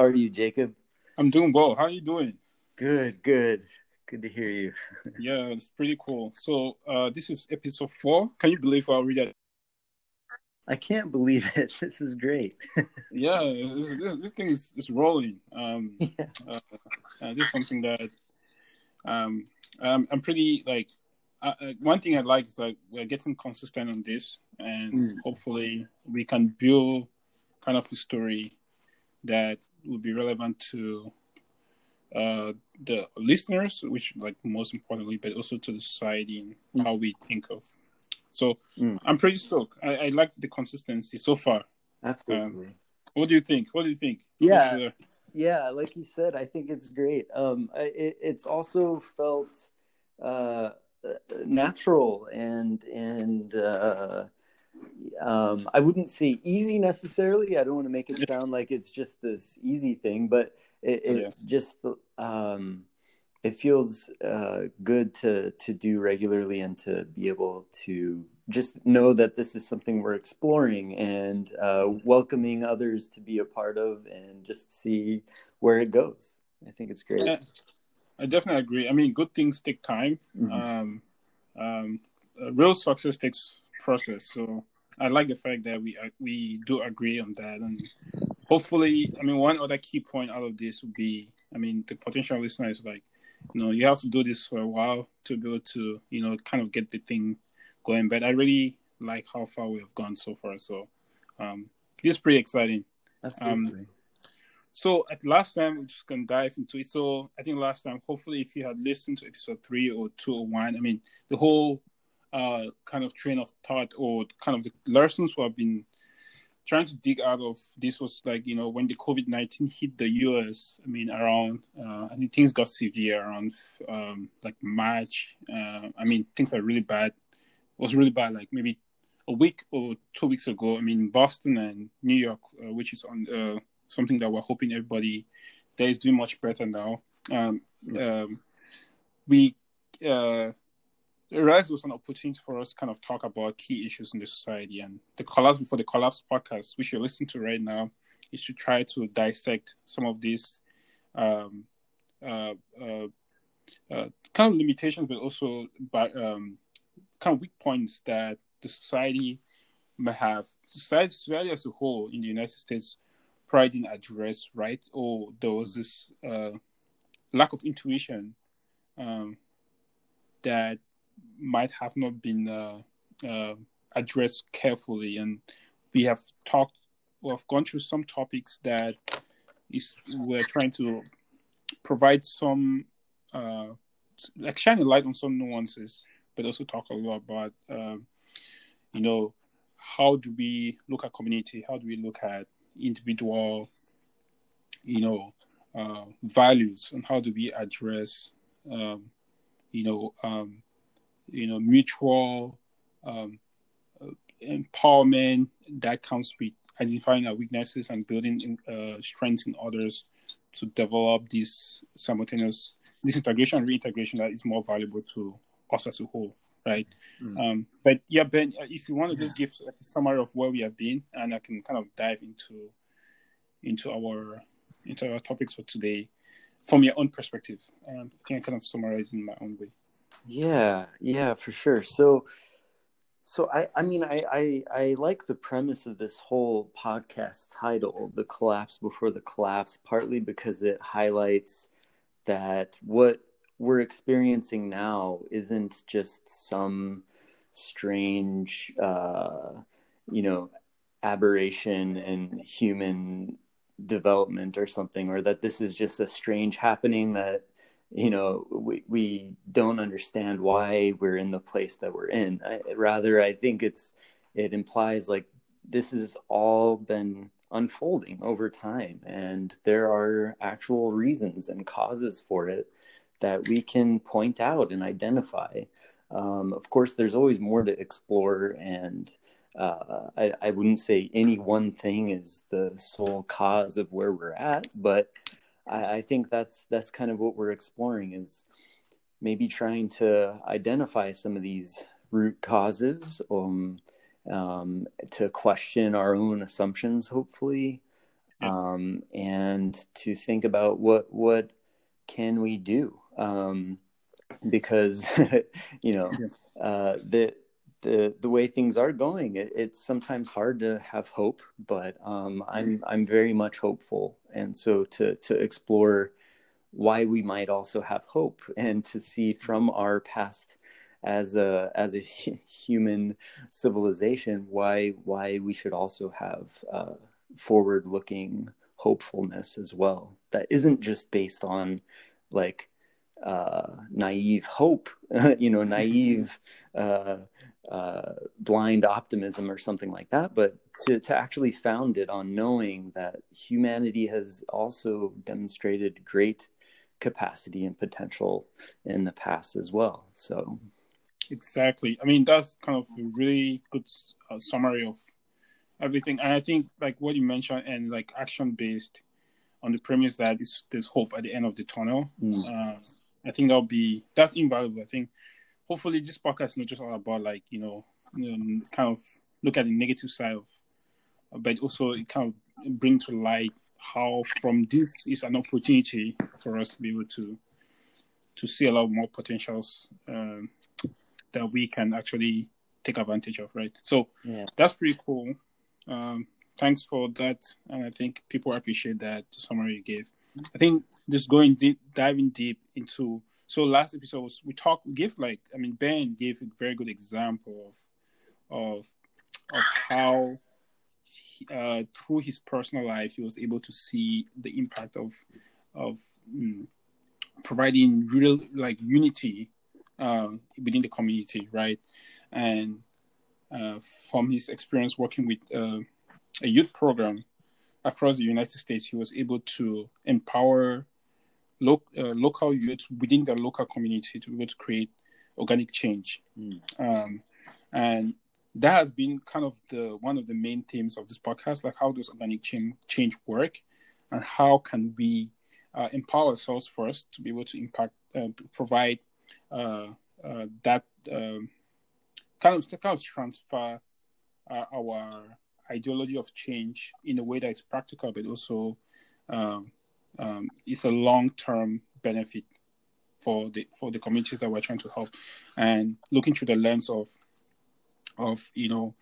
How are you, Jacob? I'm doing well. How are you doing? Good, good. Good to hear you. yeah, it's pretty cool. So, uh, this is episode four. Can you believe I read that? I can't believe it. This is great. yeah, this, this, this, thing is, is rolling. Um, yeah. uh, uh, this is something that um, I'm, I'm pretty like. Uh, uh, one thing I like is that we're getting consistent on this, and mm. hopefully we can build kind of a story that will be relevant to uh, the listeners, which like most importantly, but also to the society and mm. how we think of. So mm. I'm pretty stoked. I, I, like the consistency so far. Absolutely. Um, what do you think? What do you think? Yeah, yeah. Like you said, I think it's great. Um, it, it's also felt uh, natural and and uh, um, I wouldn't say easy necessarily. I don't want to make it sound like it's just this easy thing, but it, it yeah. just um, it feels uh, good to to do regularly and to be able to just know that this is something we're exploring and uh, welcoming others to be a part of and just see where it goes. I think it's great. Yeah, I definitely agree. I mean, good things take time. Mm-hmm. Um, um, real success takes process. So I like the fact that we uh, we do agree on that, and hopefully, I mean, one other key point out of this would be, I mean, the potential listener is like, you know, you have to do this for a while to be able to, you know, kind of get the thing going. But I really like how far we have gone so far. So um, it's pretty exciting. That's um, so at last time we're just gonna dive into it. So I think last time, hopefully, if you had listened to episode three or two or one, I mean, the whole uh, kind of train of thought or kind of the lessons we have been trying to dig out of this was like you know when the COVID nineteen hit the US. I mean around uh, I think things got severe around um, like March. Uh, I mean things were really bad. It was really bad like maybe a week or two weeks ago. I mean Boston and New York, uh, which is on uh, something that we're hoping everybody there is doing much better now. Um, um, we Rise was an opportunity for us to kind of talk about key issues in the society and the collapse before the collapse podcast, which you're listening to right now, is to try to dissect some of these um, uh, uh, uh, kind of limitations, but also but, um, kind of weak points that the society may have. Society, society as a whole in the United States probably didn't address right, or there was this uh, lack of intuition um, that might have not been uh, uh, addressed carefully. And we have talked, we have gone through some topics that is we're trying to provide some, uh, like shine a light on some nuances, but also talk a lot about, um, you know, how do we look at community? How do we look at individual, you know, uh, values, and how do we address, um, you know, um, you know, mutual um, uh, empowerment that comes with identifying our weaknesses and building uh, strengths in others to develop this simultaneous this integration and reintegration that is more valuable to us as a whole right mm. um, but yeah ben uh, if you want to yeah. just give a summary of where we have been and i can kind of dive into into our into our topics for today from your own perspective um, can I kind of summarize in my own way yeah, yeah, for sure. So, so I, I mean, I, I, I like the premise of this whole podcast title, "The Collapse Before the Collapse," partly because it highlights that what we're experiencing now isn't just some strange, uh, you know, aberration in human development or something, or that this is just a strange happening that you know we we don't understand why we're in the place that we're in. I, rather i think it's it implies like this has all been unfolding over time and there are actual reasons and causes for it that we can point out and identify. Um, of course there's always more to explore and uh, I, I wouldn't say any one thing is the sole cause of where we're at but I, I think that's that's kind of what we're exploring is maybe trying to identify some of these root causes um, um, to question our own assumptions hopefully um, and to think about what what can we do? Um, because you know uh, the the the way things are going, it, it's sometimes hard to have hope, but um, I'm I'm very much hopeful, and so to to explore why we might also have hope and to see from our past as a as a human civilization why why we should also have uh, forward looking hopefulness as well that isn't just based on like uh, naive hope you know naive uh, uh, blind optimism or something like that but to, to actually found it on knowing that humanity has also demonstrated great capacity and potential in the past as well. So, exactly. I mean, that's kind of a really good uh, summary of everything. And I think, like what you mentioned, and like action based on the premise that there's hope at the end of the tunnel. Mm. Uh, I think that'll be that's invaluable. I think hopefully this podcast is not just all about like you know, you know kind of look at the negative side of, but also it kind of bring to light how from this is an opportunity for us to be able to to see a lot more potentials um, that we can actually take advantage of, right? So yeah. that's pretty cool. Um, thanks for that, and I think people appreciate that summary you gave. I think just going deep, diving deep into so last episode was, we talked, we gave like I mean Ben gave a very good example of of of how uh, through his personal life, he was able to see the impact of of mm, providing real like unity uh, within the community, right? And uh, from his experience working with uh, a youth program across the United States, he was able to empower lo- uh, local youth within the local community to be able to create organic change. Mm. Um, and that has been kind of the one of the main themes of this podcast like how does organic change, change work and how can we uh, empower ourselves first to be able to impact uh, provide uh, uh that um, kind of kind of transfer uh, our ideology of change in a way that is practical but also um, um, it's a long-term benefit for the for the communities that we're trying to help and looking through the lens of of you know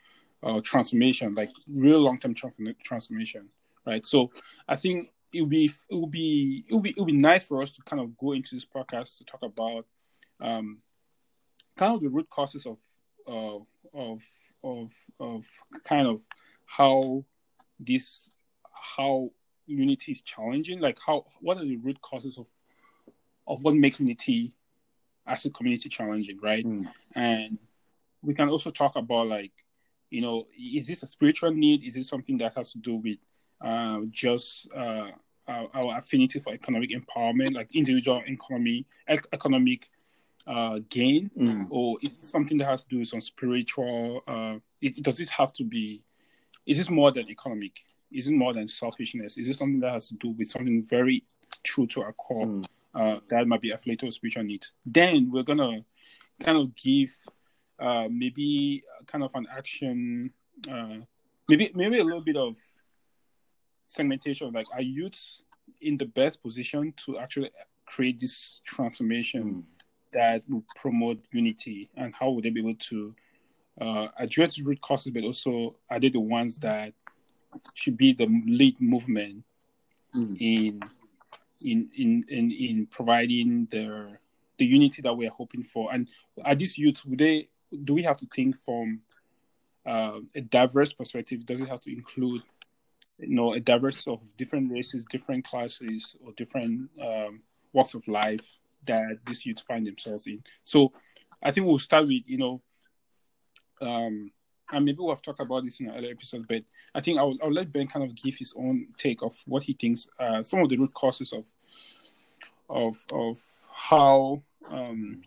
uh, transformation, like real long term transformation, right? So I think it would be it would be it would be it would be nice for us to kind of go into this podcast to talk about um, kind of the root causes of uh, of of of kind of how this how unity is challenging? Like how what are the root causes of of what makes unity as a community challenging right? Mm. and we can also talk about like you know is this a spiritual need? Is it something that has to do with uh, just uh, our, our, affinity for economic empowerment like individual economy economic uh, gain? Mm. or is it something that has to do with some spiritual uh, it, does it have to be is this more than economic is it more than selfishness is it something that has to do with something very true to our core mm. Uh, that might be affiliated with spiritual needs then we're gonna kind of give uh, maybe kind of an action, uh, maybe maybe a little bit of segmentation. Like, are youths in the best position to actually create this transformation mm. that will promote unity, and how would they be able to uh, address root causes, but also are they the ones that should be the lead movement mm. in in in in in providing the the unity that we are hoping for and are these youths would they do we have to think from uh, a diverse perspective? Does it have to include, you know, a diverse of different races, different classes, or different um, walks of life that these youth find themselves in? So, I think we'll start with, you know, um, and maybe we'll have talked about this in an earlier episode, but I think I'll, I'll let Ben kind of give his own take of what he thinks uh, some of the root causes of of of how um,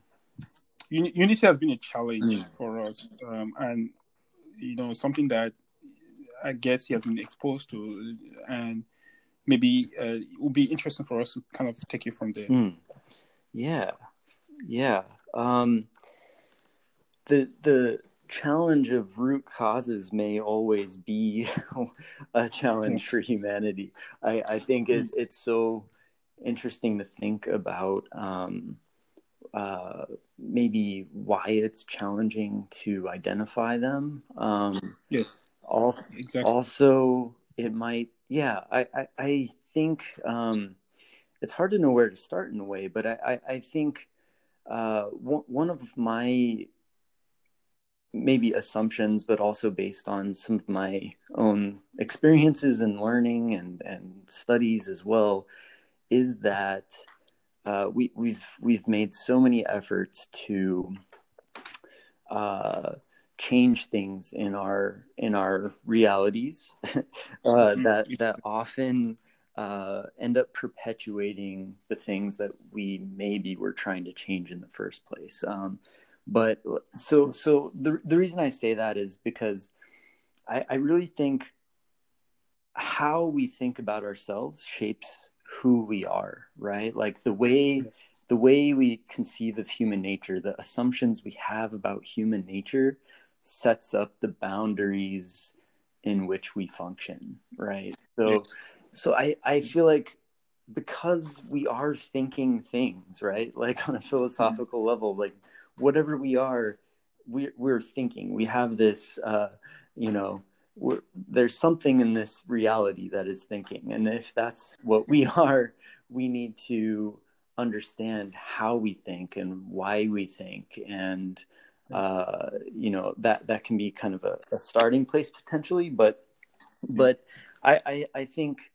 Unity has been a challenge mm. for us, um, and you know something that I guess he has been exposed to, and maybe uh, it would be interesting for us to kind of take it from there. Mm. Yeah, yeah. Um, the the challenge of root causes may always be a challenge for humanity. I, I think it, it's so interesting to think about um, uh, maybe why it's challenging to identify them. Um, yes. Exactly. Also, it might, yeah, I, I, I think um, it's hard to know where to start in a way, but I, I, I think uh, one, one of my maybe assumptions, but also based on some of my own experiences and learning and, and studies as well, is that uh, we, we've we've made so many efforts to uh, change things in our in our realities uh, mm-hmm. that that often uh, end up perpetuating the things that we maybe were trying to change in the first place. Um, but so so the the reason I say that is because I, I really think how we think about ourselves shapes who we are, right? Like the way the way we conceive of human nature, the assumptions we have about human nature sets up the boundaries in which we function, right? So so I I feel like because we are thinking things, right? Like on a philosophical level, like whatever we are, we're, we're thinking. We have this, uh, you know, there's something in this reality that is thinking. And if that's what we are, we need to understand how we think and why we think. And, uh, you know, that, that can be kind of a, a starting place potentially. But, but I, I, I think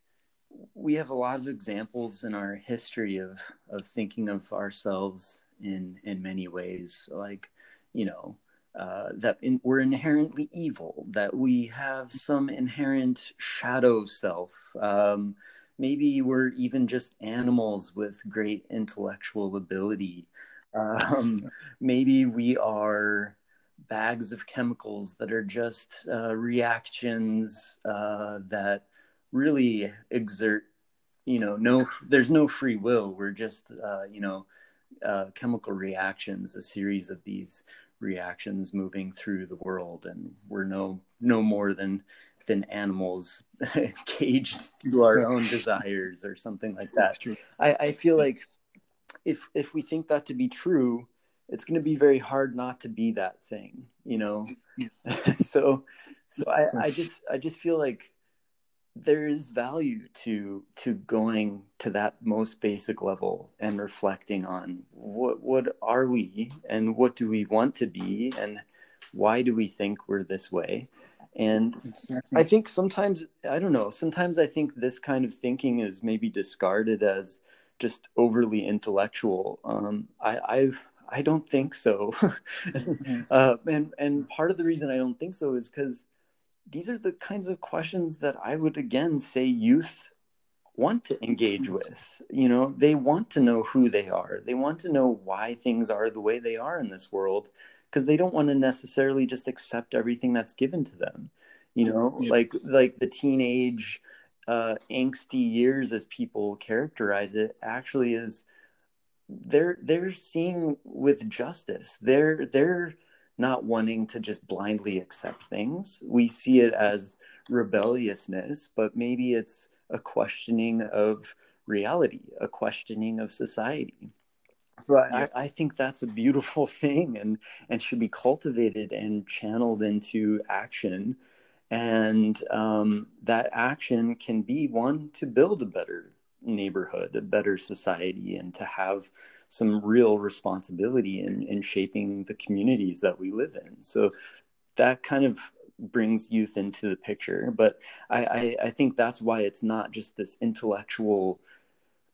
we have a lot of examples in our history of, of thinking of ourselves in in many ways like you know uh, that in, we're inherently evil that we have some inherent shadow self. Um, maybe we're even just animals with great intellectual ability. Um, maybe we are bags of chemicals that are just uh, reactions uh, that really exert you know no there's no free will. We're just uh, you know uh, chemical reactions, a series of these reactions moving through the world, and we're no no more than than animals caged to our own desires or something like that. I, I feel like if if we think that to be true, it's going to be very hard not to be that thing, you know. so, so I, I just I just feel like there is value to to going to that most basic level and reflecting on what what are we and what do we want to be and why do we think we're this way? And i think sometimes i don't know sometimes i think this kind of thinking is maybe discarded as just overly intellectual. Um, i i i don't think so. Mm-hmm. uh, and and part of the reason i don't think so is because these are the kinds of questions that I would again say youth want to engage with. You know, they want to know who they are. They want to know why things are the way they are in this world because they don't want to necessarily just accept everything that's given to them. You know, yeah. like like the teenage uh, angsty years, as people characterize it, actually is they're they're seeing with justice. They're they're not wanting to just blindly accept things. We see it as rebelliousness, but maybe it's a questioning of reality, a questioning of society. Right. I, I, think that's a beautiful thing and, and should be cultivated and channeled into action. And um, that action can be one to build a better neighborhood, a better society, and to have some real responsibility in, in shaping the communities that we live in. So that kind of brings youth into the picture. But I, I, I think that's why it's not just this intellectual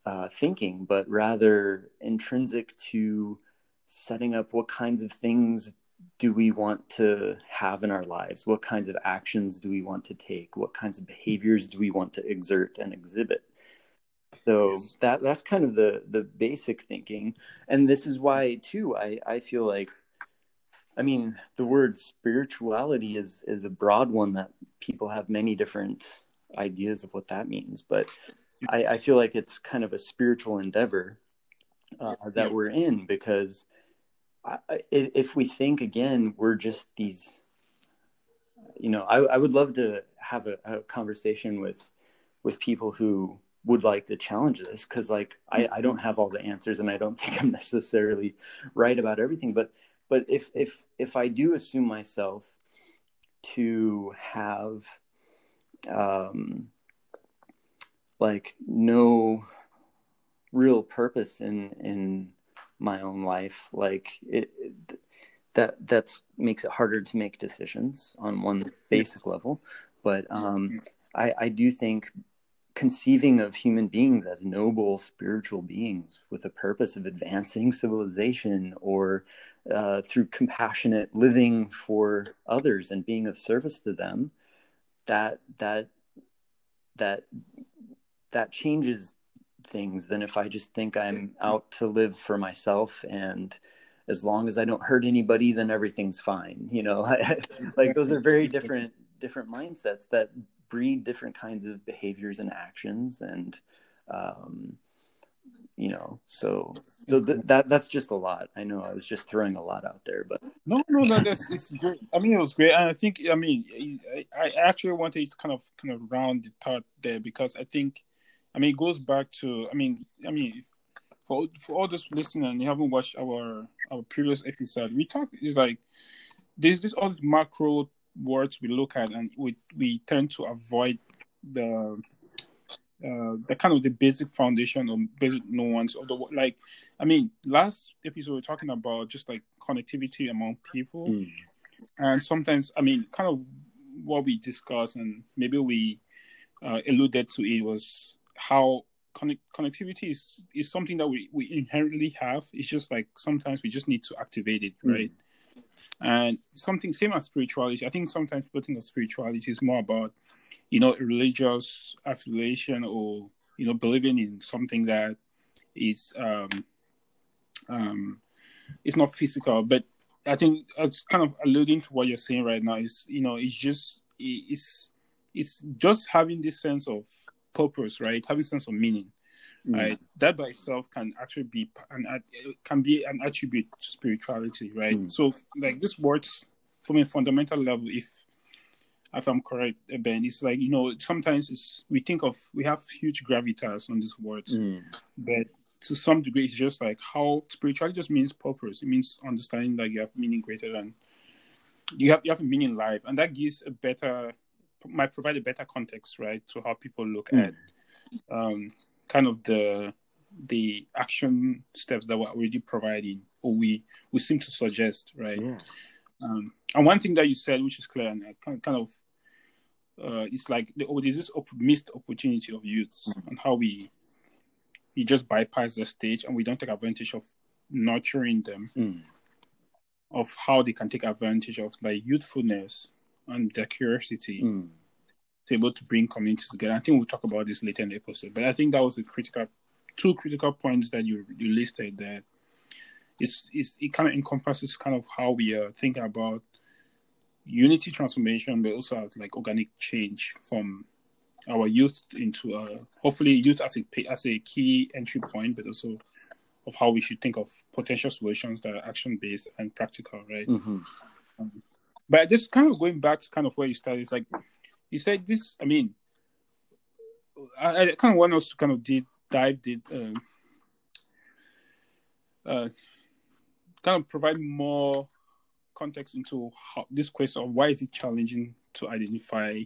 uh, thinking, but rather intrinsic to setting up what kinds of things do we want to have in our lives? What kinds of actions do we want to take? What kinds of behaviors do we want to exert and exhibit? So yes. that that's kind of the the basic thinking and this is why too i i feel like i mean the word spirituality is is a broad one that people have many different ideas of what that means but i i feel like it's kind of a spiritual endeavor uh, that we're in because I, if we think again, we're just these. You know, I, I would love to have a, a conversation with with people who would like to challenge this because like I, I don't have all the answers and I don't think I'm necessarily right about everything. But but if if if I do assume myself to have um like no real purpose in in my own life like it, it that that's makes it harder to make decisions on one basic level but um i i do think conceiving of human beings as noble spiritual beings with a purpose of advancing civilization or uh, through compassionate living for others and being of service to them that that that that changes things than if i just think i'm out to live for myself and as long as i don't hurt anybody then everything's fine you know? Like those are very different different mindsets that breed different kinds of behaviors and actions and um, you know so so th- that that's just a lot. I know i was just throwing a lot out there but no no no that's it's great. I mean it was great. And i think i mean i, I actually wanted to kind of kind of round the thought there because i think i mean it goes back to i mean i mean if, for for all those listening and you haven't watched our our previous episode we talked is like there's this all macro words we look at, and we we tend to avoid the uh, the kind of the basic foundation or basic nuance of the like. I mean, last episode we are talking about just like connectivity among people, mm. and sometimes I mean, kind of what we discussed and maybe we uh, alluded to it was how connect- connectivity is, is something that we, we inherently have. It's just like sometimes we just need to activate it, mm. And something same as spirituality. I think sometimes people think of spirituality is more about, you know, religious affiliation or you know believing in something that is um um it's not physical. But I think it's kind of alluding to what you're saying right now is you know it's just it's it's just having this sense of purpose, right? Having sense of meaning mm. right? That by itself can actually be an can be an attribute to spirituality, right? Mm. So like this works from a fundamental level. If if I'm correct, Ben, it's like you know sometimes it's we think of we have huge gravitas on this word, mm. but to some degree it's just like how spirituality just means purpose. It means understanding that you have meaning greater than you have you have a meaning in life, and that gives a better might provide a better context, right, to how people look mm. at um, kind of the the action steps that we're already providing or we we seem to suggest right yeah. um, and one thing that you said which is clear and kind, kind of uh, it's like the, oh, there's this op- missed opportunity of youths mm-hmm. and how we we just bypass the stage and we don't take advantage of nurturing them mm. of how they can take advantage of like youthfulness and their curiosity mm to able to bring communities together. I think we'll talk about this later in the episode, but I think that was the critical two critical points that you you listed there. It's, it's it kind of encompasses kind of how we are thinking about unity transformation, but also as like organic change from our youth into uh, hopefully youth as a as a key entry point, but also of how we should think of potential solutions that are action based and practical, right? Mm-hmm. Um, but just kind of going back to kind of where you started, it's like he said this. I mean, I, I kind of want us to kind of deep, dive deep, um, uh, kind of provide more context into how, this question of why is it challenging to identify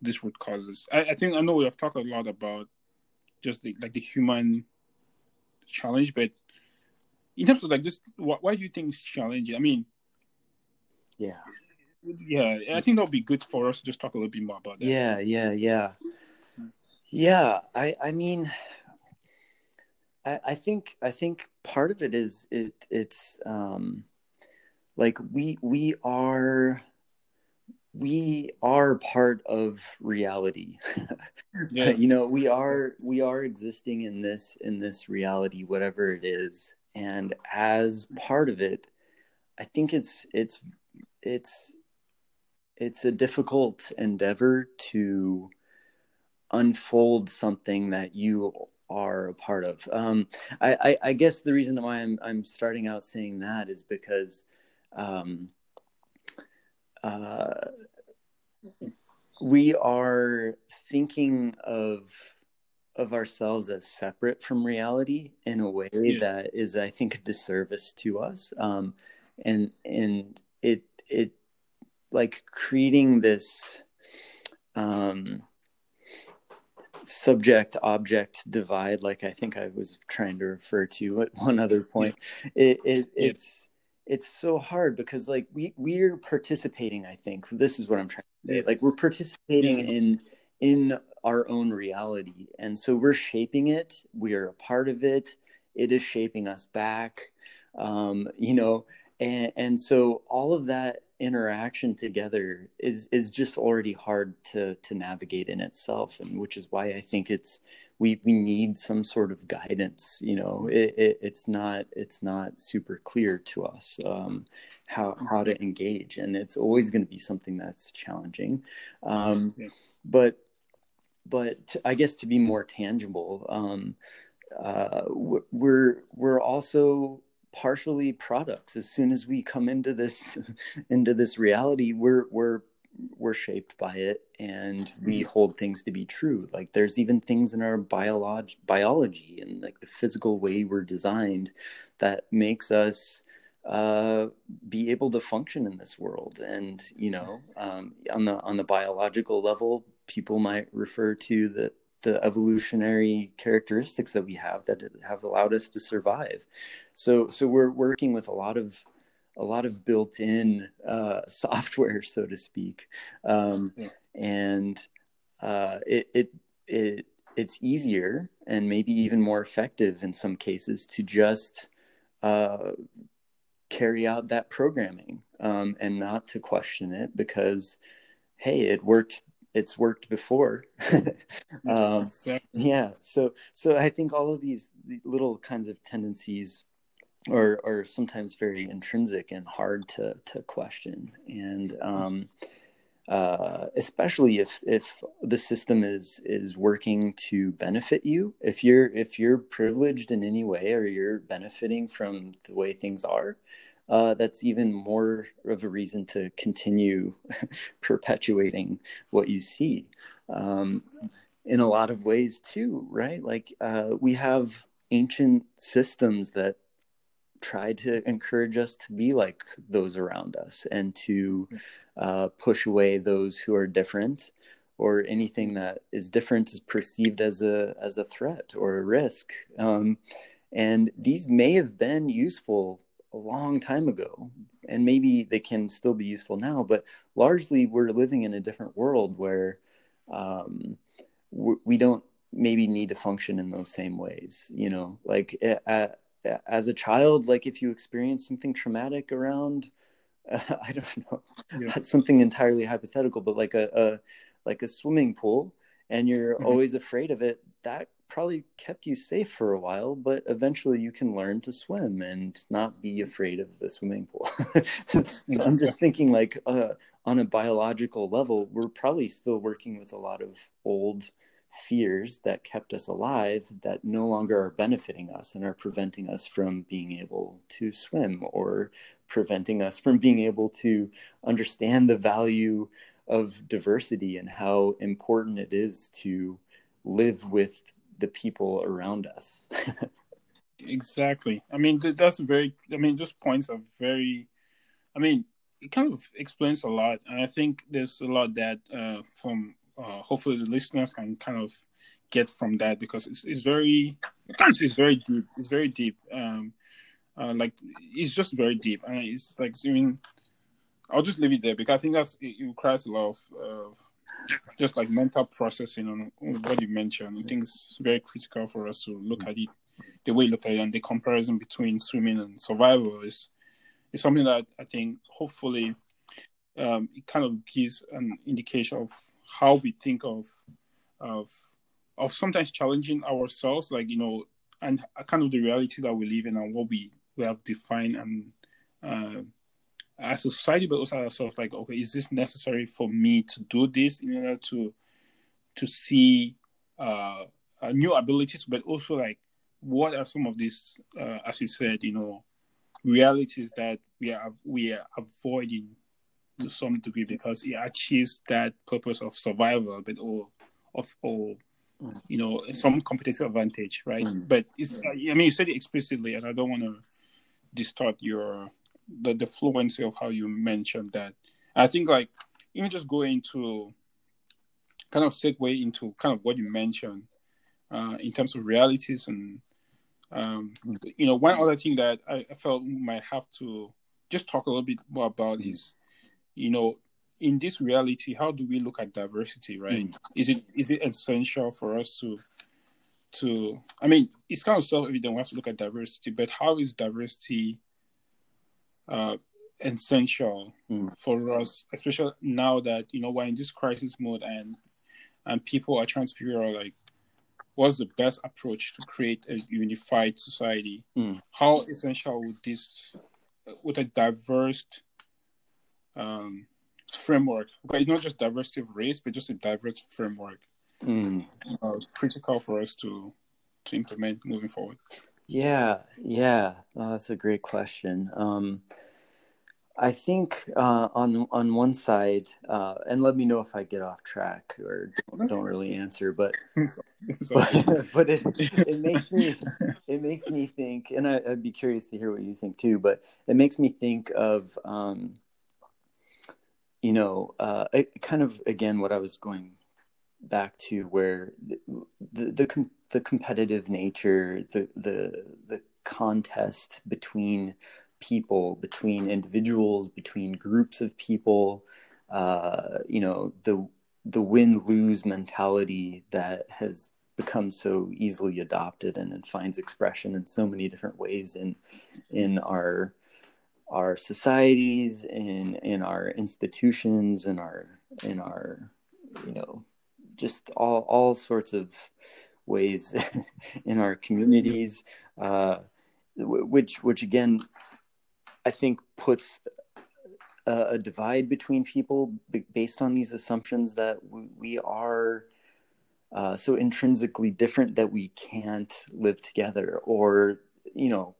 these root causes. I, I think I know we have talked a lot about just the, like the human challenge, but in terms of like just why, why do you think it's challenging? I mean, yeah, yeah, I think that would be good for us to just talk a little bit more about that. Yeah, yeah, yeah, yeah. I, I mean, I, I think, I think part of it is it, it's, um, like we, we are, we are part of reality. yeah. You know, we are, we are existing in this, in this reality, whatever it is, and as part of it, I think it's, it's, it's it's a difficult endeavor to unfold something that you are a part of. Um, I, I, I, guess the reason why I'm I'm starting out saying that is because um, uh, we are thinking of of ourselves as separate from reality in a way yeah. that is, I think, a disservice to us. Um, and and it it like creating this um, subject object divide like i think i was trying to refer to at one other point it, it it's it's so hard because like we we're participating i think. This is what i'm trying to say. Like we're participating in in our own reality. And so we're shaping it. We are a part of it. It is shaping us back. Um you know and and so all of that interaction together is is just already hard to to navigate in itself and which is why i think it's we we need some sort of guidance you know? It, it it's not it's not super clear to us um, how how to engage and it's always going to be something that's challenging um, but but to, i guess to be more tangible um, uh, we're we're also partially products. As soon as we come into this into this reality we're we're we're shaped by it and we mm-hmm. hold things to be true. Like there's even things in our biolog- biology and like the physical way we're designed that makes us uh, be able to function in this world. And you know um, on the on the biological level people might refer to the the evolutionary characteristics that we have that have allowed us to survive. So so we're working with a lot of a lot of built-in uh, software, so to speak, um, yeah. and uh, it, it it it's easier and maybe even more effective in some cases to just uh, carry out that programming um, and not to question it because hey, it worked it's worked before. um, yeah. So, so I think all of these little kinds of tendencies are, are sometimes very intrinsic and hard to, to question. And, um, uh, especially if, if the system is, is working to benefit you, if you're, if you're privileged in any way, or you're benefiting from the way things are, uh, that's even more of a reason to continue perpetuating what you see um, in a lot of ways too right? Like uh, we have ancient systems that try to encourage us to be like those around us and to uh, push away those who are different or anything that is different is perceived as a as a threat or a risk. Um, and these may have been useful a long time ago and maybe they can still be useful now but largely we're living in a different world where um, we don't maybe need to function in those same ways you know like as a child like if you experience something traumatic around uh, i don't know yeah. something entirely hypothetical but like a, a like a swimming pool and you're mm-hmm. always afraid of it that probably kept you safe for a while, but eventually you can learn to swim and not be afraid of the swimming pool. I'm just thinking, like, uh, on a biological level, we're probably still working with a lot of old fears that kept us alive that no longer are benefiting us and are preventing us from being able to swim or preventing us from being able to understand the value of diversity and how important it is to live with the people around us. exactly. I mean, that's very, I mean, those points are very, I mean, it kind of explains a lot. And I think there's a lot that uh, from, uh, hopefully the listeners can kind of get from that because it's, it's very, it's very deep. It's very deep. Um, uh, like it's just very deep. and it's like, I mean, I'll just leave it there because I think that's, it, it requires a lot of, of just like mental processing on what you mentioned. I think it's very critical for us to look at it the way you look at it and the comparison between swimming and survival is is something that I think hopefully um, it kind of gives an indication of how we think of of of sometimes challenging ourselves, like you know, and kind of the reality that we live in and what we we have defined and uh, as a society, but also ourselves, like, okay, is this necessary for me to do this in order to to see uh, uh, new abilities, but also like what are some of these, uh, as you said, you know, realities that we are we are avoiding to some degree because it achieves that purpose of survival, but or of or mm. you know some competitive advantage, right? Mm. But it's I mean you said it explicitly, and I don't want to distort your the the fluency of how you mentioned that. I think like even just go into kind of segue into kind of what you mentioned uh, in terms of realities and um, you know one other thing that I, I felt we might have to just talk a little bit more about is you know in this reality how do we look at diversity right mm. is it is it essential for us to to i mean it's kind of self-evident we have to look at diversity but how is diversity uh essential mm. for us especially now that you know we're in this crisis mode and and people are trying to figure out like what's the best approach to create a unified society mm. how essential would this with a diverse um, framework. But it's not just diversity of race, but just a diverse framework. Mm. Uh, critical for us to to implement moving forward. Yeah, yeah, oh, that's a great question. Um, I think uh, on on one side, uh, and let me know if I get off track or don't, don't really answer, but but, but it, it makes me it makes me think, and I, would be curious to hear what you think too. But it makes me think of um, you know, uh, it, kind of again what I was going back to, where the the the, com- the competitive nature, the the the contest between people, between individuals, between groups of people, uh, you know, the the win lose mentality that has become so easily adopted and, and finds expression in so many different ways in in our our societies in in our institutions in our in our you know just all all sorts of ways in our communities uh, which which again i think puts a, a, divide between people based on these assumptions that we are uh, so intrinsically different that we can't live together or you know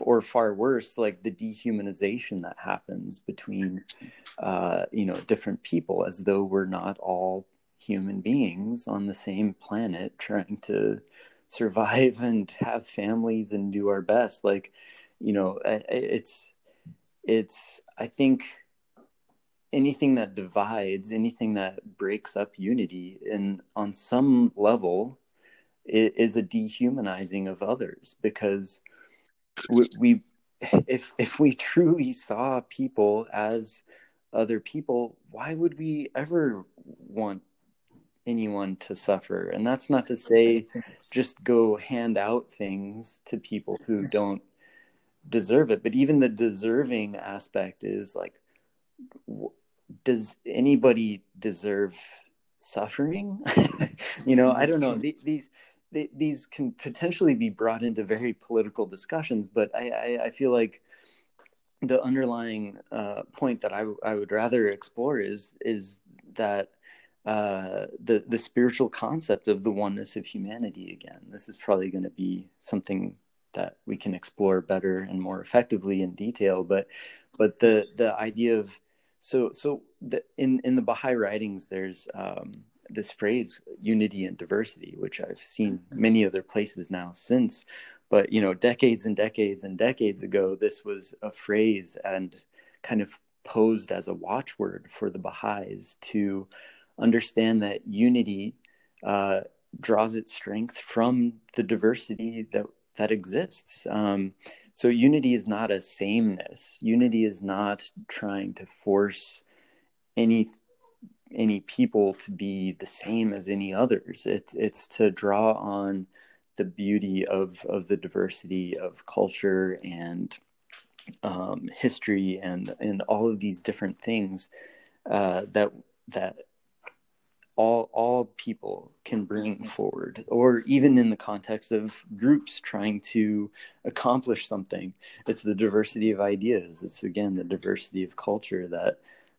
or far worse, like the dehumanization that happens between, uh, you know, different people, as though we're not all human beings on the same planet trying to survive and have families and do our best. Like, you know, it's, it's, I think anything that divides, anything that breaks up unity, and on some level, it is a dehumanizing of others because we, we if if we truly saw people as other people why would we ever want anyone to suffer. And that's not to say just go hand out things to people who don't deserve it. But even the deserving aspect is like does anybody deserve suffering? You know i don't know. These these can potentially be brought into very political discussions, but I, I, I feel like the underlying uh, point that I, I would rather explore is is that uh, the the spiritual concept of the oneness of humanity. Again, this is probably going to be something that we can explore better and more effectively in detail. But but the the idea of so so the, in in the Baha'i writings, there's um, this phrase unity and diversity which i've seen many other places now since but you know decades and decades and decades ago this was a phrase and kind of posed as a watchword for the baha'is to understand that unity uh, draws its strength from the diversity that that exists um, so unity is not a sameness unity is not trying to force any any people to be the same as any others. It's it's to draw on the beauty of of the diversity of culture and um, history and and all of these different things uh, that that all all people can bring forward or even in the context of groups trying to accomplish something it's the diversity of ideas it's again the diversity of culture that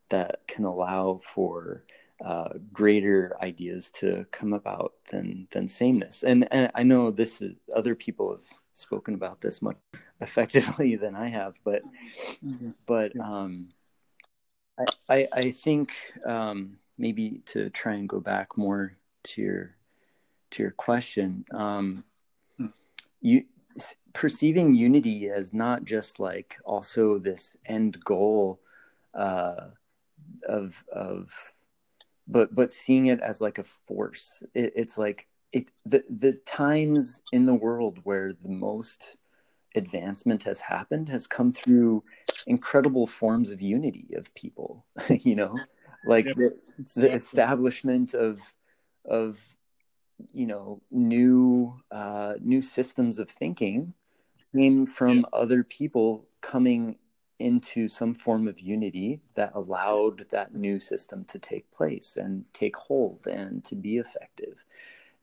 that can allow for uh, greater ideas to come about than than sameness. And, and I know this is other people have spoken about this much effectively than I have, but mm-hmm. but um, I, I, I think um, maybe to try and go back more to your to your question, um, hmm. you perceiving unity as not just like also this end goal uh, of of but but seeing it as like a force it, it's like it the the times in the world where the most advancement has happened has come through incredible forms of unity of people you know like yep. the, the, establishment of of you know new uh new systems of thinking came from other people coming into some form of unity that allowed that new system to take place and take hold and to be effective.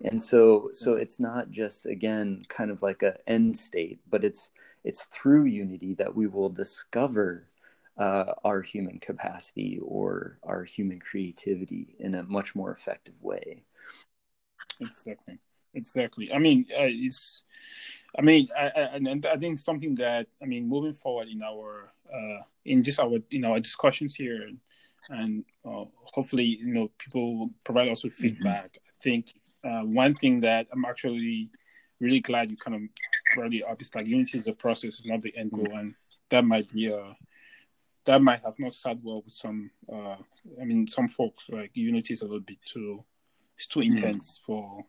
And so so it's not just again kind of like a end state but it's it's through unity that we will discover uh, our human capacity or our human creativity in a much more effective way exactly exactly i mean uh, it's i mean I, I, and i think something that i mean moving forward in our uh, in just our in our discussions here and, and uh, hopefully you know people will provide also mm-hmm. feedback mm-hmm. i think uh, one thing that I'm actually really glad you kind of brought it up is like unity is a process, not the end goal, and that might be a uh, that might have not sat well with some. Uh, I mean, some folks like unity is a little bit too it's too mm-hmm. intense mm. for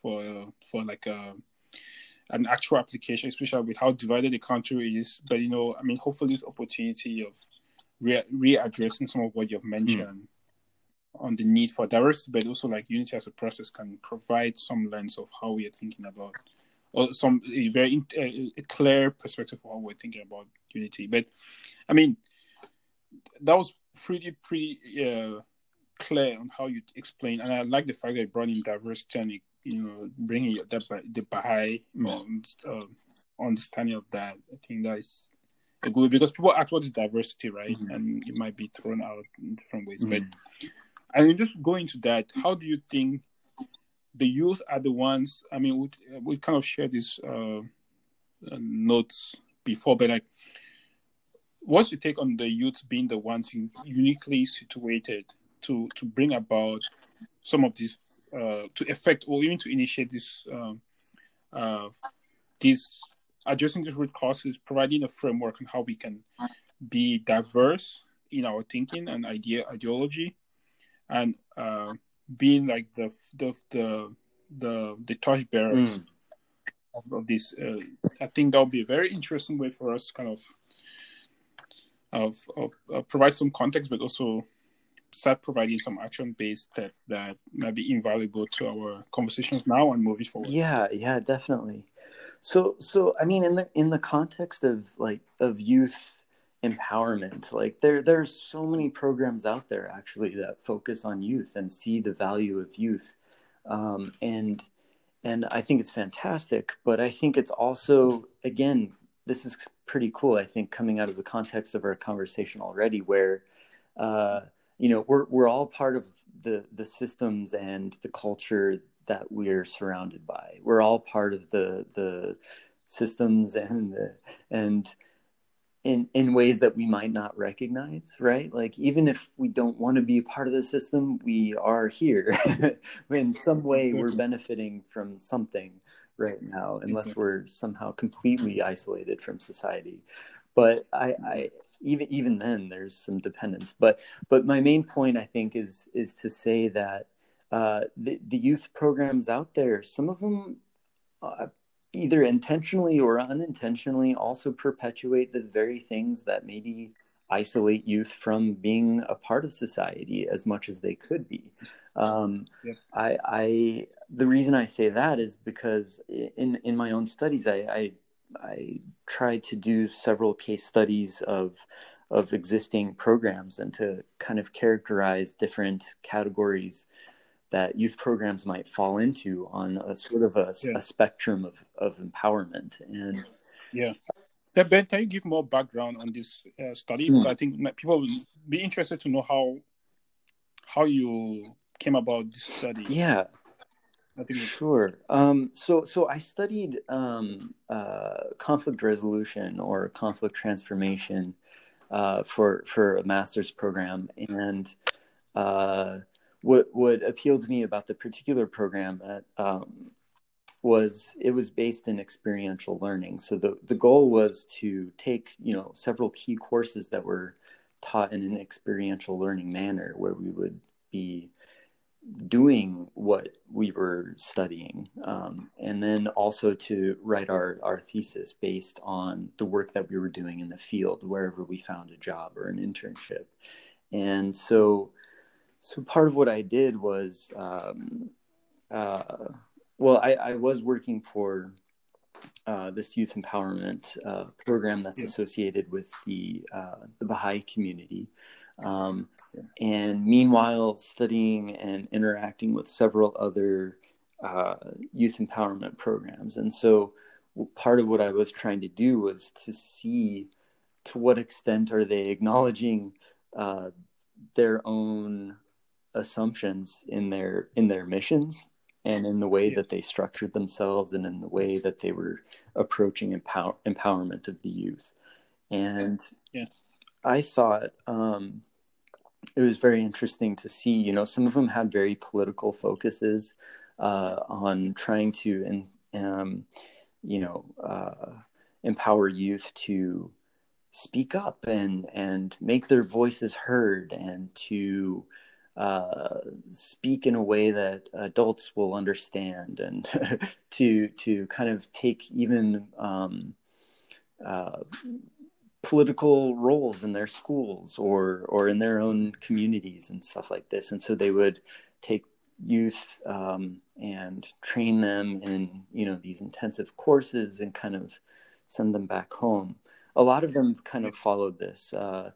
for uh, for like a uh, an actual application, especially with how divided the country is. But you know, I mean, hopefully, this opportunity of re- readdressing some of what you've mentioned. Mm on the need for diversity, but also like unity as a process can provide some lens of how we are thinking about, or some a very a, a clear perspective of how we're thinking about unity. But I mean, that was pretty pretty uh, clear on how you explain, and I like the fact that you brought in diversity and you know bringing the the Baha'i um, uh, understanding of that. I think that is a good because people ask what is diversity, right? Mm-hmm. And it might be thrown out in different ways, mm-hmm. but and just going to that, how do you think the youth are the ones? I mean, we, we kind of shared these uh, uh, notes before, but like, what's your take on the youth being the ones uniquely situated to to bring about some of these uh, to effect or even to initiate this um, uh, these addressing these root causes, providing a framework on how we can be diverse in our thinking and idea ideology and uh, being like the the the the, the torch bearers mm. of, of, this. Uh, I think that would be a very interesting way for us, kind of, of, of uh, provide some context, but also start providing some action based that that might be invaluable to our conversations now and moving forward. Yeah, yeah, definitely. So, so I mean, in the in the context of like of youth empowerment like there there's so many programs out there actually that focus on youth and see the value of youth um, and and i think it's fantastic but i think it's also again this is pretty cool i think coming out of the context of our conversation already where uh, you know we're we're all part of the the systems and the culture that we're surrounded by. We're all part of the the systems and the and in in ways that we might not recognize right? Like even if we don't want to be a part of the system we are here. In some way we're benefiting from something right now unless we're somehow completely isolated from society but i i even even then there's some dependence but but my main point i think is is to say that uh, the, the youth programs out there some of them uh, either intentionally or unintentionally also perpetuate the very things that maybe isolate youth from being a part of society as much as they could be. Um, yeah. I, I, the reason I say that is because in in my own studies, I, I, I tried to do several case studies of of existing programs and to kind of characterize different categories that youth programs might fall into on a sort of a, yeah. a spectrum of, of empowerment. And yeah. yeah. Ben, can you give more background on this uh, study? Mm. I think people will be interested to know how how you came about this study. Yeah, I think sure. Um, so, so I studied um, uh, conflict resolution or conflict transformation uh, for for a master's program, and uh, what what appealed to me about the particular program at, um, was it was based in experiential learning. So the the goal was to take you know several key courses that were taught in an experiential learning manner, where we would be doing what we were studying um, and then also to write our, our thesis based on the work that we were doing in the field wherever we found a job or an internship and so so part of what i did was um, uh, well I, I, was working for uh, this youth empowerment uh, program that's yeah. associated with the uh, the baha'i community um, and meanwhile, studying and interacting with several other uh, youth empowerment programs. And so, part of what I was trying to do was to see to what extent are they acknowledging uh, their own assumptions in their in their missions and in the way that they structured themselves and in the way that they were approaching empower- empowerment of the youth. And yeah I thought um, it was very interesting to see. You know, some of them had very political focuses uh, on trying to, and um, you know, uh, empower youth to speak up and and make their voices heard and to uh, speak in a way that adults will understand and to to kind of take even um, uh, political roles in their schools or or in their own communities and stuff like this. And so they would take youth um, and train them in you know these intensive courses and kind of send them back home. A lot of them kind of followed this uh,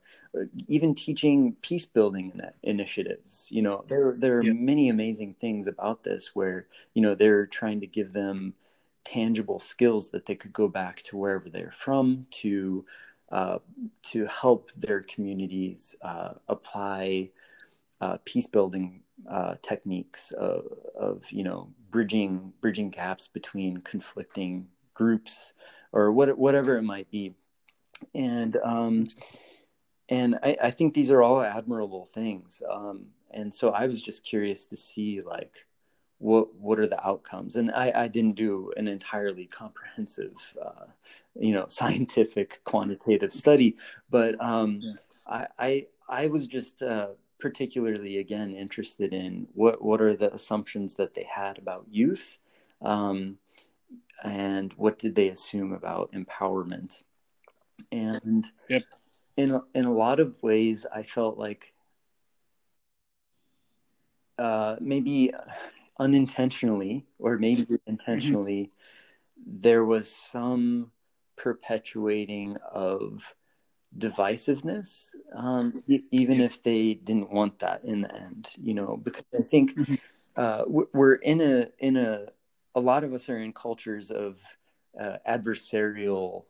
even teaching peace building initiatives. You know there there are yeah. many amazing things about this where you know they're trying to give them tangible skills that they could go back to wherever they're from to uh, to help their communities uh, apply uh, peace building techniques of, of, you know bridging bridging gaps between conflicting groups or what, whatever it might be. And um, and I, I, think these are all admirable things. Um, and so I was just curious to see like what what are the outcomes and I, I didn't do an entirely comprehensive uh, you know scientific quantitative study but um, yeah. I, I, I was just uh, particularly again interested in what what are the assumptions that they had about youth um, and what did they assume about empowerment and yep. in in a lot of ways I felt like uh, maybe unintentionally or maybe mm-hmm. intentionally there was some perpetuating of divisiveness um, even if they didn't want that in the end you know because i think mm-hmm. uh, we're in a in a a lot of us are in cultures of uh, adversarial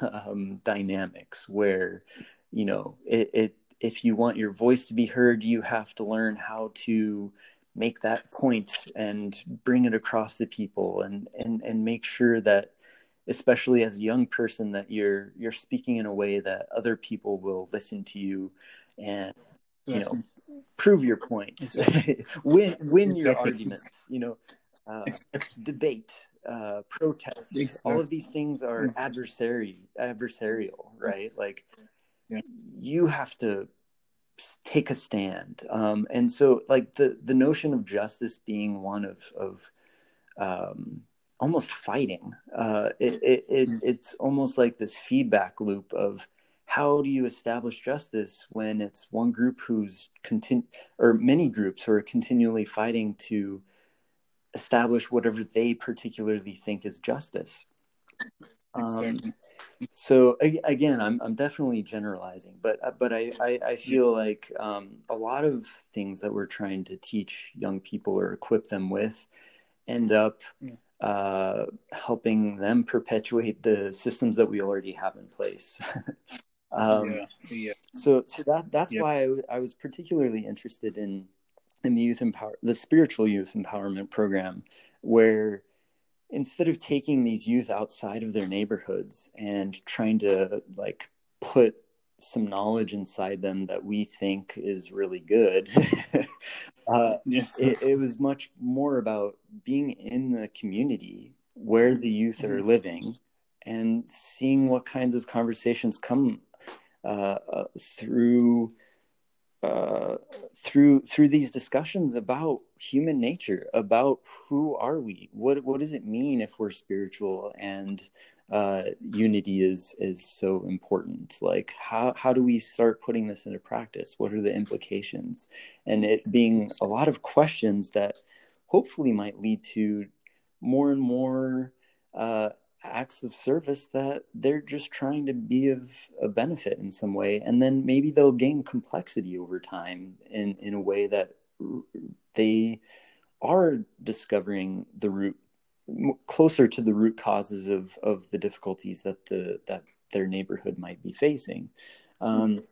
um, dynamics where you know it, it if you want your voice to be heard you have to learn how to make that point and bring it across to people and and and make sure that especially as a young person that you're you're speaking in a way that other people will listen to you and you know prove your points win win exactly. your arguments you know uh, debate uh, protest exactly. all of these things are adversary adversarial right like yeah. you have to take a stand. Um, and so like the the notion of justice being one of of um, almost fighting uh, it, it, it, mm. it's almost like this feedback loop of how do you establish justice when it's one group who's continu- or many groups who are continually fighting to establish whatever they particularly think is justice. Um, so again i'm i'm definitely generalizing but uh, but i i, I feel like um, a lot of things that we're trying to teach young people or equip them with end up uh, helping them perpetuate the systems that we already have in place um, yeah, yeah. so so that that's Yeah. why I, w- I was particularly interested in in the youth empower the spiritual youth empowerment program where instead of taking these youth outside of their neighborhoods and trying to like put some knowledge inside them that we think is really good uh, Yes. it, it was much more about being in the community where the youth are living and seeing what kinds of conversations come uh, uh, through uh, through through these discussions about human nature, about who are we, what what does it mean if we're spiritual, and uh, unity is is so important. Like how how do we start putting this into practice? What are the implications? And it being a lot of questions that hopefully might lead to more and more uh, acts of service that they're just trying to be of a benefit in some way. And then maybe they'll gain complexity over time in in a way that they are discovering the root closer to the root causes of of the difficulties that the that their neighborhood might be facing. Um,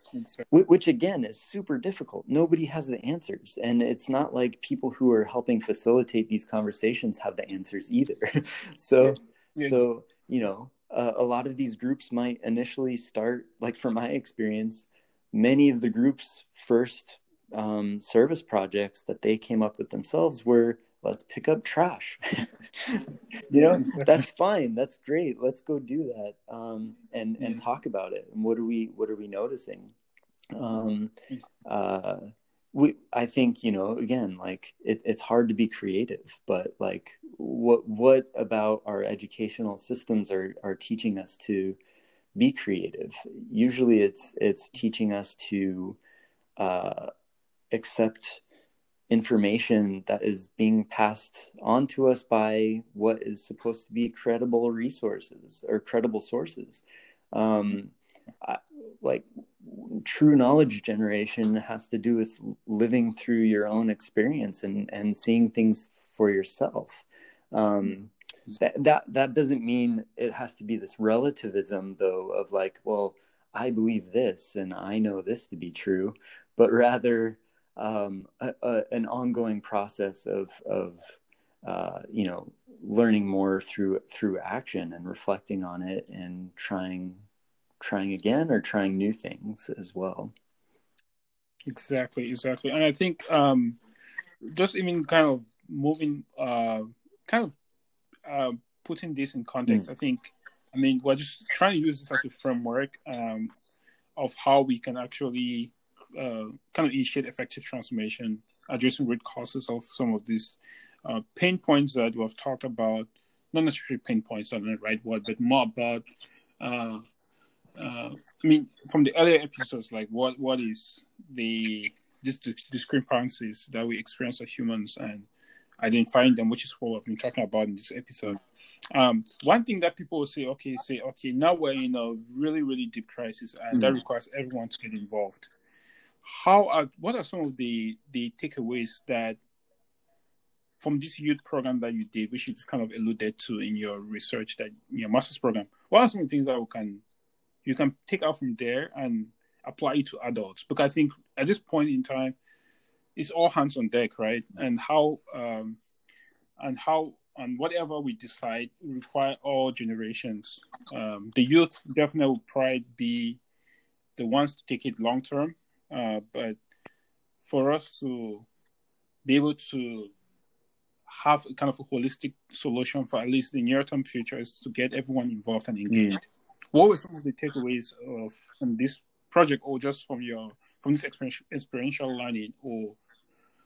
which again is super difficult. Nobody has the answers. And it's not like people who are helping facilitate these conversations have the answers either. So Yes. so you know uh, a lot of these groups might initially start like from my experience many of the groups first um, service projects that they came up with themselves were let's pick up trash. You know? That's fine. That's great. Let's go do that um, and and Yeah. talk about it. And what are we what are we noticing? Um, uh, we i think you know again like it, it's hard to be creative but like what what about our educational systems are are teaching us to be creative? Usually it's it's teaching us to uh, accept information that is being passed on to us by what is supposed to be credible resources or credible sources. Um, like true knowledge generation has to do with living through your own experience and and seeing things for yourself. Um, that, that that doesn't mean it has to be this relativism though of like well i believe this and i know this to be true but rather um, a, a, an ongoing process of of uh, you know learning more through through action and reflecting on it and trying trying again or trying new things as well Exactly, exactly. And I think um, just even kind of moving, uh, kind of uh, putting this in context, I think, I mean, we're just trying to use this as a framework um, of how we can actually uh, kind of initiate effective transformation, addressing root causes of some of these uh, pain points that we've talked about. Not necessarily pain points, not the right word, but more about uh, uh, I mean, from the earlier episodes, like what what is the these discrepancies that we experience as humans and identifying them, which is what we've been talking about in this episode. Um, one thing that people will say, okay, say, okay, now we're in a really, really deep crisis, and that Mhm. requires everyone to get involved. How are what are some of the the takeaways that from this youth program that you did, which you just kind of alluded to in your research that in your master's program? What are some of the things that we can you can take out from there and apply it to adults? Because I think at this point in time, it's all hands on deck, right? And how um, and how and whatever we decide require all generations. Um, the youth definitely will probably be the ones to take it long term, uh, but for us to be able to have a kind of a holistic solution for at least the near term future is to get everyone involved and engaged. What were some of the takeaways of from this project, or just from your from this experiential, experiential learning, or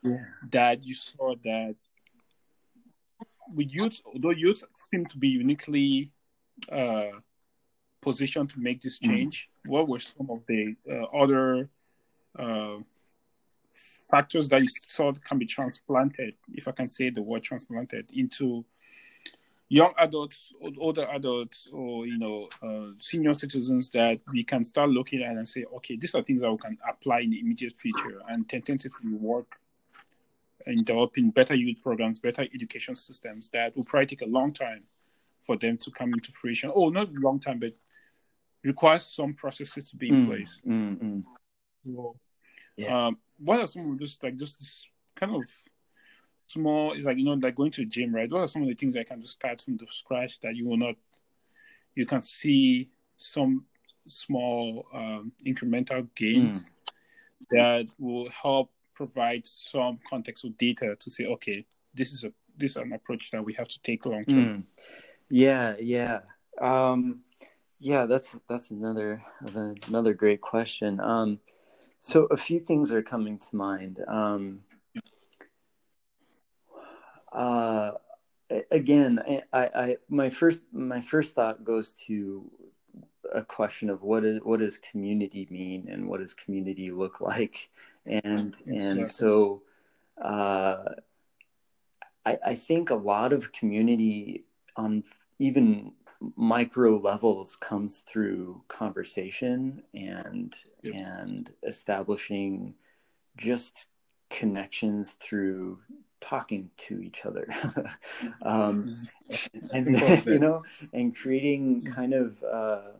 yeah. that you saw that with youth, although youth seem to be uniquely uh, positioned to make this change, what were some of the uh, other uh, factors that you saw can be transplanted, if I can say the word transplanted, into young adults, older adults, or you know, uh, senior citizens that we can start looking at and say, okay, these are things that we can apply in the immediate future and tentatively work in developing better youth programs, better education systems that will probably take a long time for them to come into fruition. Oh, not long time, but requires some processes to be in Mm, place. mm, mm. Well, yeah. Um, what are some of just like just this kind of small, it's like you know, like going to the gym, right? What are some of the things I can just start from the scratch that you will not, you can see some small um, incremental gains mm. that will help provide some context or data to say, okay, this is a this is an approach that we have to take long term. Mm. Yeah, yeah, um, yeah. That's that's another another great question. Um, so a few things are coming to mind. Um, uh, again, I, I my first my first thought goes to a question of what is what does community mean and what does community look like and exactly. and so uh, I, I think a lot of community on even micro levels comes through conversation and yep. and establishing just connections through talking to each other. Um, and you know and creating kind of uh,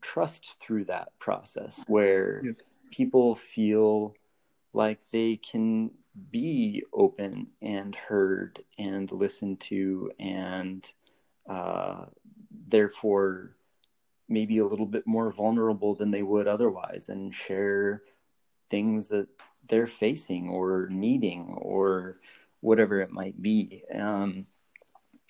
trust through that process where yep. people feel like they can be open and heard and listened to and uh, therefore maybe a little bit more vulnerable than they would otherwise and share things that they're facing or needing or whatever it might be. Um,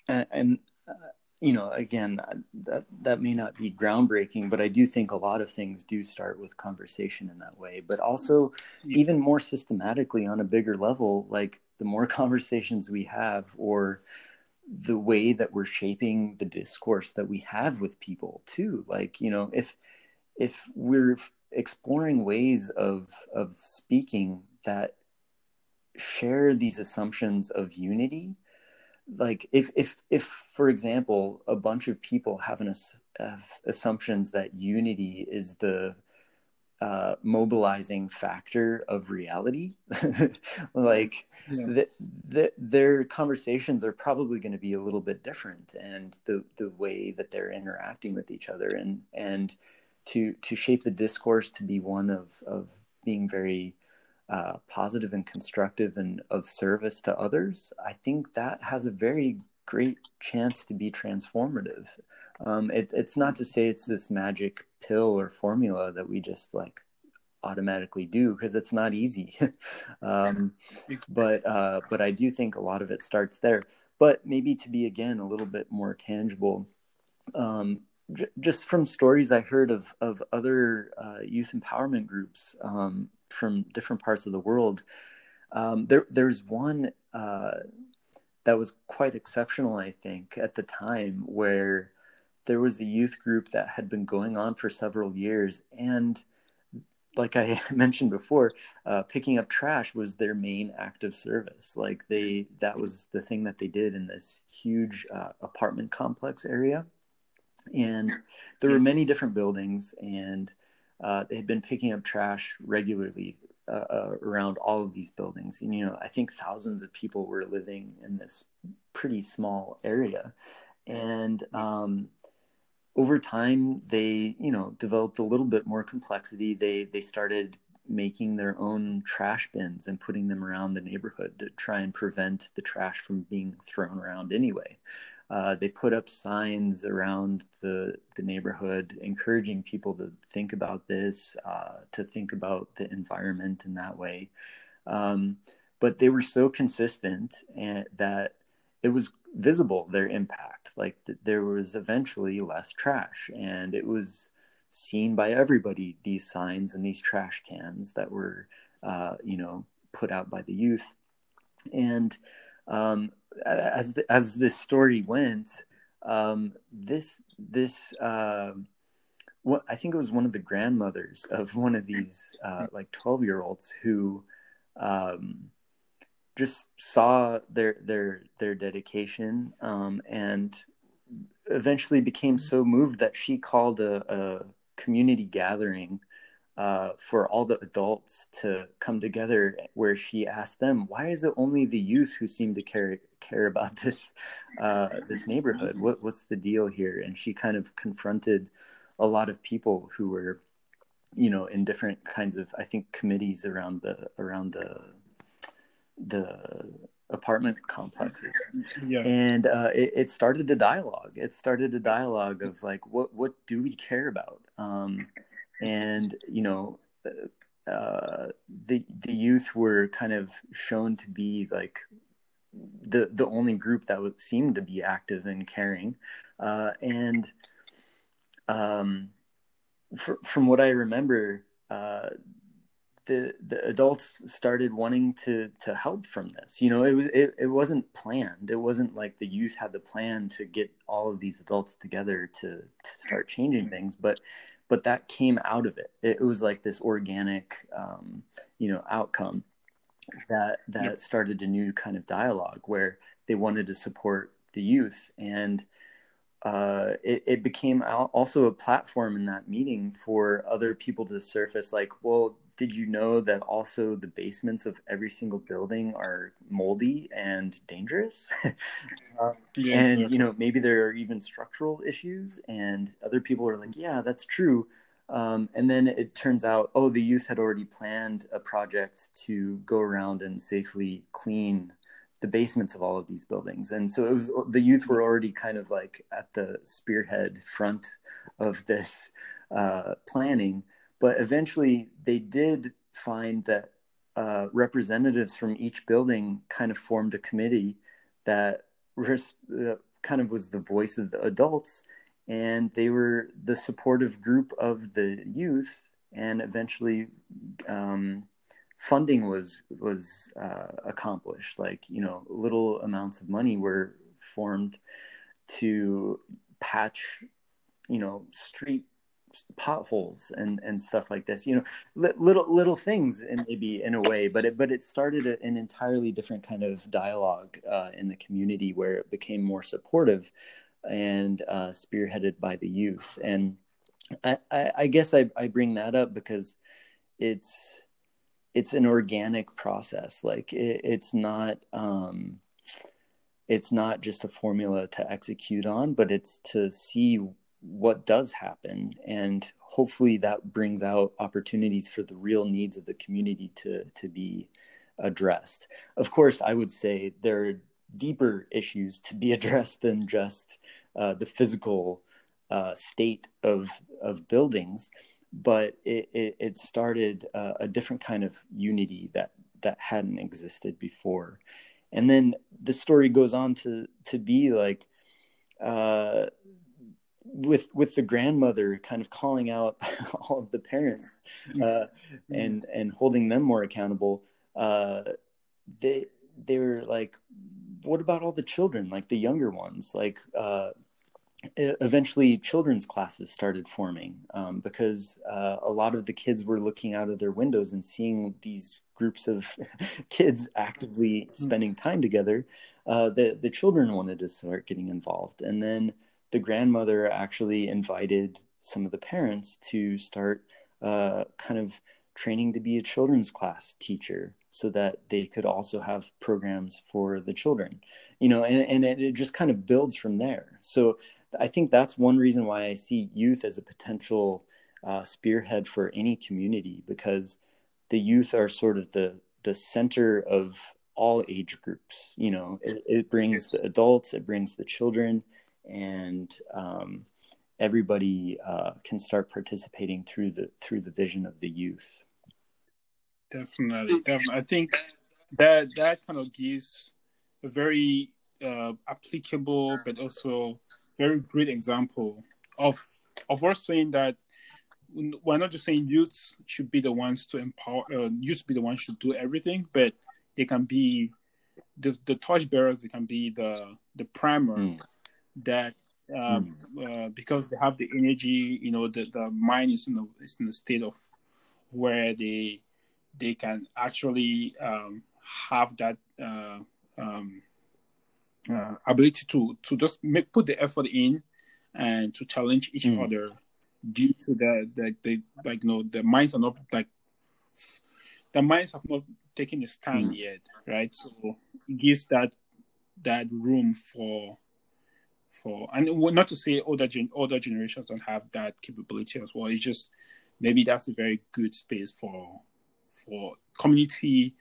and, and uh, you know again that that may not be groundbreaking but i do think a lot of things do start with conversation in that way. But also even more systematically on a bigger level like the more conversations we have or the way that we're shaping the discourse that we have with people too. Like you know if if we're exploring ways of of speaking that share these assumptions of unity like if if if for example a bunch of people have an have assumptions that unity is the uh, mobilizing factor of reality like yeah. the, the, their conversations are probably going to be a little bit different and the the way that they're interacting with each other and and to to shape the discourse to be one of of being very uh, positive and constructive and of service to others i think that has a very great chance to be transformative um, it, it's not to say it's this magic pill or formula that we just like automatically do because it's not easy. um, but uh, but I do think a lot of it starts there. But maybe to be again a little bit more tangible, um, j- just from stories I heard of of other uh, youth empowerment groups um, from different parts of the world. Um, there there's one uh, that was quite exceptional, I think, at the time where there was a youth group that had been going on for several years and like I mentioned before, uh, picking up trash was their main act of service. Like they, that was the thing that they did in this huge uh, apartment complex area, and there were many different buildings, and uh, they had been picking up trash regularly uh, uh, around all of these buildings. And you know, I think thousands of people were living in this pretty small area, and um, over time they you know developed a little bit more complexity. They they started making their own trash bins and putting them around the neighborhood to try and prevent the trash from being thrown around anyway uh, they put up signs around the, the neighborhood encouraging people to think about this uh, to think about the environment in that way. Um, but they were so consistent and that it was visible their impact like th- there was eventually less trash and it was seen by everybody these signs and these trash cans that were uh, you know put out by the youth. And um, as the, as this story went um, this this uh, what I think it was one of the grandmothers of one of these uh, like 12 year olds who um, just saw their their their dedication um, and eventually became so moved that she called a, a community gathering uh, for all the adults to come together where she asked them why is it only the youth who seem to care care about this uh, this neighborhood what what's the deal here and she kind of confronted a lot of people who were you know, in different kinds of I think committees around the around the the apartment complexes. Yeah. And uh, it, it, started a dialogue. It started a dialogue of like, what what do we care about? Um, and you know, uh, the the youth were kind of shown to be like the the only group that would seem to be active and caring, uh, and um, from what I remember, uh, the the adults started wanting to to help from this. You know, it was it, it wasn't planned. It wasn't like the youth had the plan to get all of these adults together to, to start changing things, but but that came out of it. It, it was like this organic, um, you know, outcome that that yep. started a new kind of dialogue where they wanted to support the youth and uh, it, it, became also a platform in that meeting for other people to surface like well did you know that also the basements of every single building are moldy and dangerous? Uh, and you know maybe there are even structural issues and other people are like yeah that's true. Um, and then it turns out oh the youth had already planned a project to go around and safely clean the basements of all of these buildings. And so it was the youth were already kind of like at the spearhead front of this uh, planning but eventually they did find that uh, representatives from each building kind of formed a committee that res- uh, kind of was the voice of the adults and they were the supportive group of the youth and eventually um, funding was was uh, accomplished. Like you know, little amounts of money were formed to patch, you know, street potholes and and stuff like this you know li- little little things and maybe in a way but it but it started a, an entirely different kind of dialogue uh, in the community where it became more supportive and uh, spearheaded by the youth. And I, I, I guess I, I bring that up because it's it's an organic process. Like it, it's not um it's not just a formula to execute on but it's to see what does happen and hopefully that brings out opportunities for the real needs of the community to to be addressed. Of course i would say there are deeper issues to be addressed than just uh, the physical uh, state of of buildings but it, it, it started uh, a different kind of unity that that hadn't existed before. And then the story goes on to to be like uh, with with the grandmother kind of calling out all of the parents uh, and and holding them more accountable uh, they they were like what about all the children like the younger ones? Like uh, eventually children's classes started forming um, because uh, a lot of the kids were looking out of their windows and seeing these groups of kids actively hmm. spending time together uh, the, the children wanted to start getting involved. And then the grandmother actually invited some of the parents to start uh, kind of training to be a children's class teacher so that they could also have programs for the children you know and, and it, it just kind of builds from there. So i think that's one reason why i see youth as a potential uh, spearhead for any community because the youth are sort of the the center of all age groups you know it, it brings the adults it brings the children and um, everybody uh, can start participating through the through the vision of the youth. Definitely, definitely. I think that that kind of gives a very uh, applicable but also very great example of of us saying that we're not just saying youths should be the ones to empower uh, youths be the ones to do everything, but they can be the the torch bearers. They can be the the primer. Mm that um, mm. uh, because they have the energy, you know, the, the mind is in the is in the state of where they they can actually um, have that uh, um, uh, ability to to just make put the effort in and to challenge each mm. other due to the, the the like you know the minds are not like the minds have not taken a stand mm. yet, right? So it gives that that room for for and not to say older gen, older generations don't have that capability as well. It's just maybe that's a very good space for for community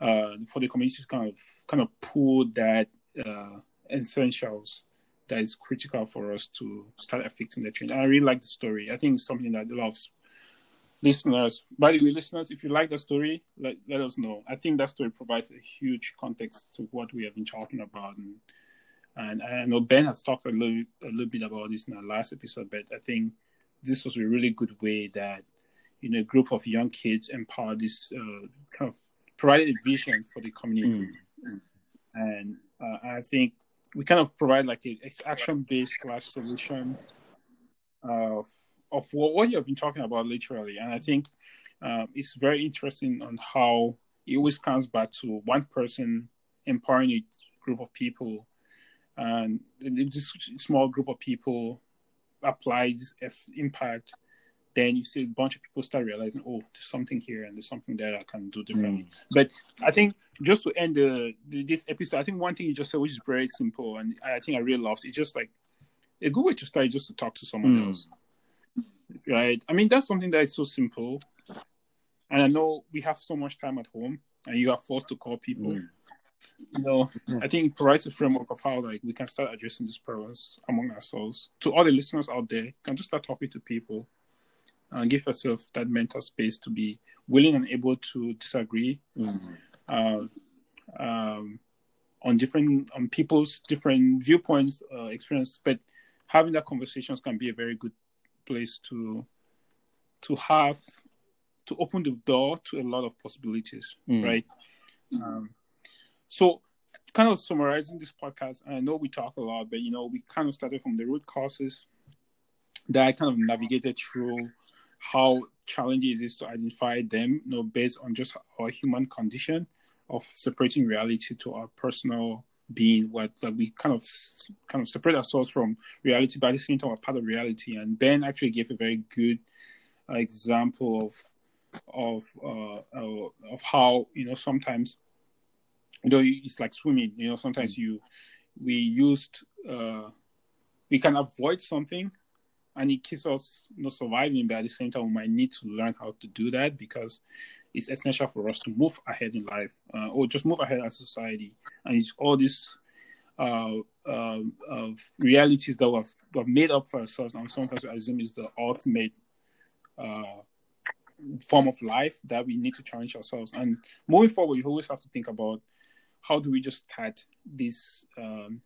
uh, for the community to kind of kind of pull that uh, essentials that is critical for us to start affecting the change. And I really like the story. I think it's something that of listeners, by the way, listeners, if you like the story, let, let us know. I think that story provides a huge context to what we have been talking about. And, and I know Ben has talked a little, a little bit about this in our last episode, but I think this was a really good way that you know a group of young kids empower this uh, kind of provided a vision for the community, mm. and uh, I think we kind of provide like a action based slash solution of of what, what you've been talking about literally, and I think um, it's very interesting on how it always comes back to one person empowering a group of people, and this small group of people apply this impact then you see a bunch of people start realizing, oh, there's something here and there's something that I can do differently. Mm. But I think just to end the, the, this episode, I think one thing you just said, which is very simple, and I think I really loved, it's just like a good way to start just to talk to someone mm. else, right? I mean, that's something that is so simple, and I know we have so much time at home, and you are forced to call people. Mm. You know, I think it provides a framework of how like we can start addressing these problems among ourselves. To all the listeners out there, can just start talking to people and give yourself that mental space to be willing and able to disagree mm-hmm. uh, um, on different on people's different viewpoints, uh, experience. But having that conversations can be a very good place to to have to open the door to a lot of possibilities, mm. right? Um, so, kind of summarizing this podcast, I know we talk a lot, but you know, we kind of started from the root causes that I kind of navigated through how challenging it is to identify them, you know, based on just our human condition of separating reality to our personal being, what like we kind of kind of separate ourselves from reality, at the same time, we're part of reality. And Ben actually gave a very good example of of uh, of how you know sometimes you know it's like swimming. You know, sometimes you we used uh, we can avoid something and it keeps us you know surviving but at the same time we might need to learn how to do that because it's essential for us to move ahead in life uh, or just move ahead as a society and it's all these uh, uh, of realities that we've, we've made up for ourselves and sometimes I assume is the ultimate uh, form of life that we need to challenge ourselves and moving forward you always have to think about how do we just start this um,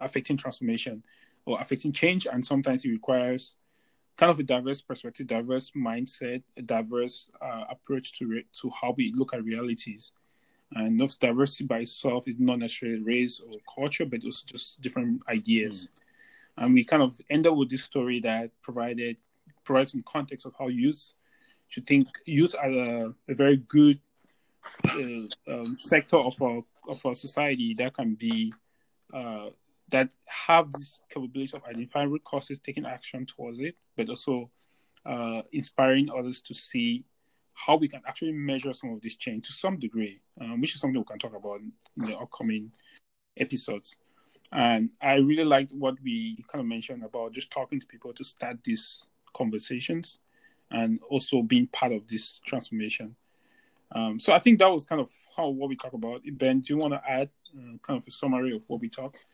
affecting transformation or affecting change, and sometimes it requires kind of a diverse perspective, diverse mindset, a diverse uh, approach to re- to how we look at realities. And not diversity by itself is not necessarily race or culture, but it's just different ideas. Mm. And we kind of end up with this story that provided provides some context of how youth should think youth are a, a very good uh, um, sector of our of our society that can be uh, that have this capability of identifying root causes, taking action towards it, but also uh, inspiring others to see how we can actually measure some of this change to some degree, um, which is something we can talk about in the upcoming episodes. And I really liked what we kind of mentioned about just talking to people to start these conversations and also being part of this transformation. Um, so I think that was kind of how what we talk about. Ben, do you want to add uh, kind of a summary of what we talked?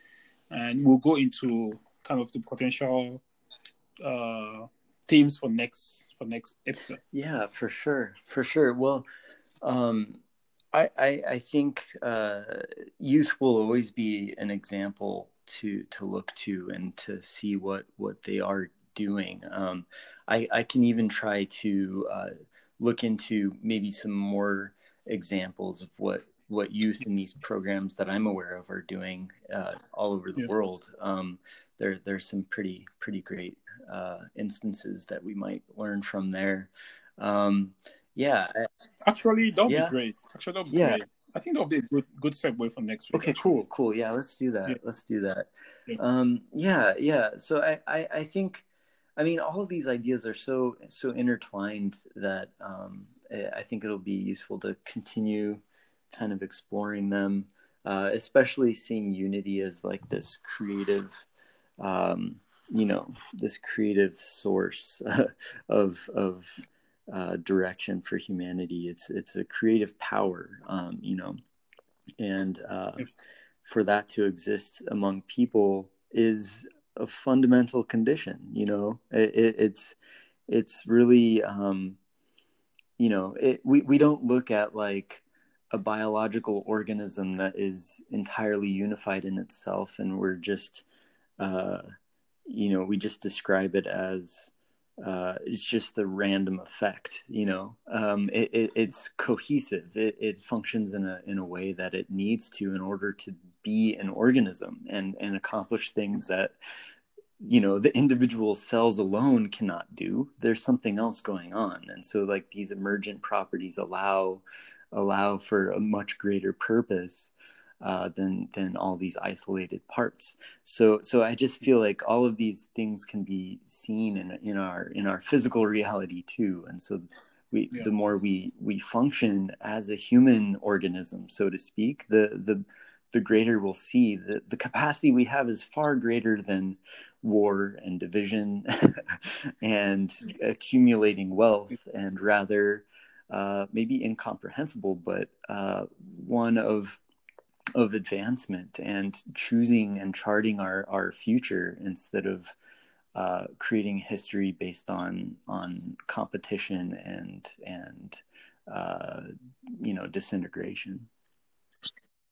and we'll go into kind of the potential uh, themes for next for next episode. Yeah, for sure, for sure. Well, um, I, I, I think uh, youth will always be an example to to look to and to see what what they are doing. Um, I I can even try to uh, look into maybe some more examples of what what youth in these programs that I'm aware of are doing uh, all over the yeah. world. Um, there, there's some pretty pretty great uh, instances that we might learn from there. Um, yeah, actually, that'll yeah. be great. Actually, that'll be yeah. great. I think that'll be a good good segue for next week. Okay, cool, cool. Yeah, let's do that. Yeah. Let's do that. Yeah. Um, yeah, yeah. So I, I, I think, I mean, all of these ideas are so so intertwined that um, I think it'll be useful to continue kind of exploring them, uh, especially seeing Unity as like this creative, um, you know this creative source of of uh, direction for humanity. It's it's a creative power, um, you know, and uh, for that to exist among people is a fundamental condition. You know, it, it, it's it's really um, you know it, we we don't look at like a biological organism that is entirely unified in itself, and we're just uh, you know we just describe it as uh, it's just the random effect you know? Um, it, it, it's cohesive. It, it functions in a in a way that it needs to in order to be an organism and and accomplish things that you know the individual cells alone cannot do. There's something else going on. And so like these emergent properties allow allow for a much greater purpose uh, than than all these isolated parts. So so I just feel like all of these things can be seen in in our in our physical reality too. And so we yeah. the more we we function as a human organism, so to speak, the the the greater we'll see that the capacity we have is far greater than war and division and accumulating wealth and rather uh, maybe incomprehensible, but uh, one of of advancement and choosing and charting our, our future instead of uh, creating history based on on competition and and uh, you know disintegration.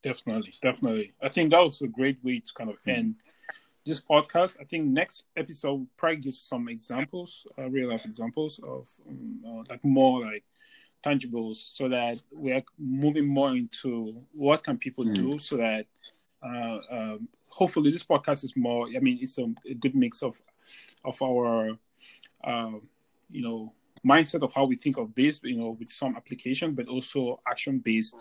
Definitely, definitely. I think that was a great way to kind of hmm. end this podcast. I think next episode will probably give some examples, uh, real life examples of um, uh, like more like tangibles so that we are moving more into what can people mm. do so that uh, um, hopefully this podcast is more i mean it's a, a good mix of of our uh, you know mindset of how we think of this you know with some application but also action based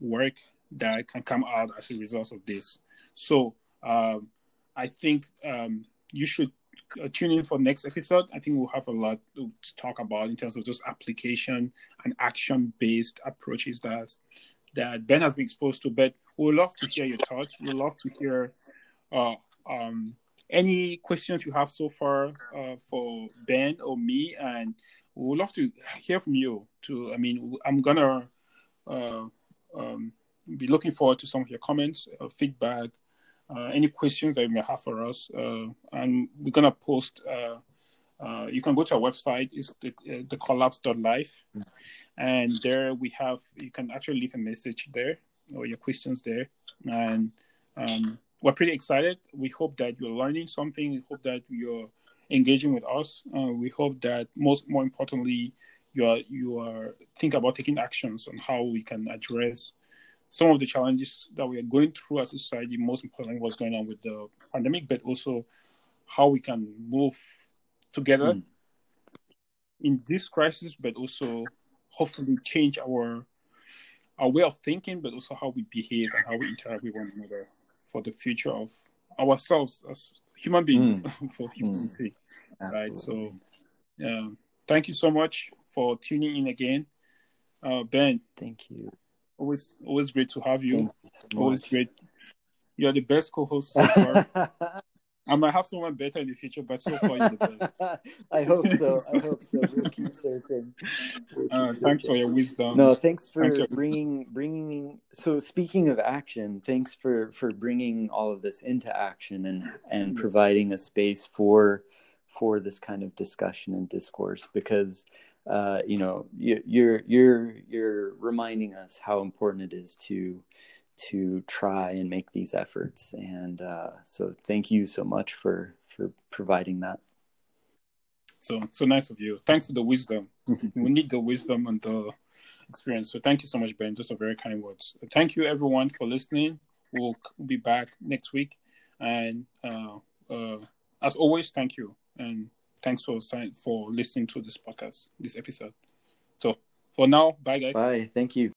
work that can come out as a result of this so um, i think um, you should tune in for next episode. I think we'll have a lot to talk about in terms of just application and action based approaches that that Ben has been exposed to. But we'd love to hear your thoughts. We'd love to hear uh, um, any questions you have so far uh, for Ben or me, and we'd love to hear from you. To I mean, I'm gonna uh, um, be looking forward to some of your comments, uh, feedback, uh, any questions that you may have for us. Uh, and we're going to post, uh, you can go to our website, it's the, the collapse.life. And there we have, you can actually leave a message there or your questions there. And um, we're pretty excited. We hope that you're learning something. We hope that you're engaging with us. Uh, we hope that most more importantly, you are you are think about taking actions on how we can address some of the challenges that we are going through as a society, most importantly, what's going on with the pandemic, but also how we can move together mm. in this crisis, but also hopefully change our our way of thinking, but also how we behave and how we interact with one another for the future of ourselves as human beings mm. for humanity. Mm. Right. So, yeah. Thank you so much for tuning in again, uh, Ben. Thank you. Always, always great to have you. you so always great. You're the best co-host so far. I might have someone better in the future, but so far you're the best. I hope so. I hope so. We'll keep searching. We'll keep uh, thanks for your wisdom. No, thanks for thanks bringing bringing. So speaking of action, thanks for for bringing all of this into action and and providing a space for for this kind of discussion and discourse because uh, you know you, you're you're you're reminding us how important it is to to try and make these efforts. And uh, so thank you so much for for providing that. So so nice of you. Thanks for the wisdom. We need the wisdom and the experience. So thank you so much ben. Just a very kind words. Thank you everyone for listening. We'll be back next week. And uh, uh, as always thank you. And thanks for for listening to this podcast, this episode. So for now, bye guys. Bye. Thank you.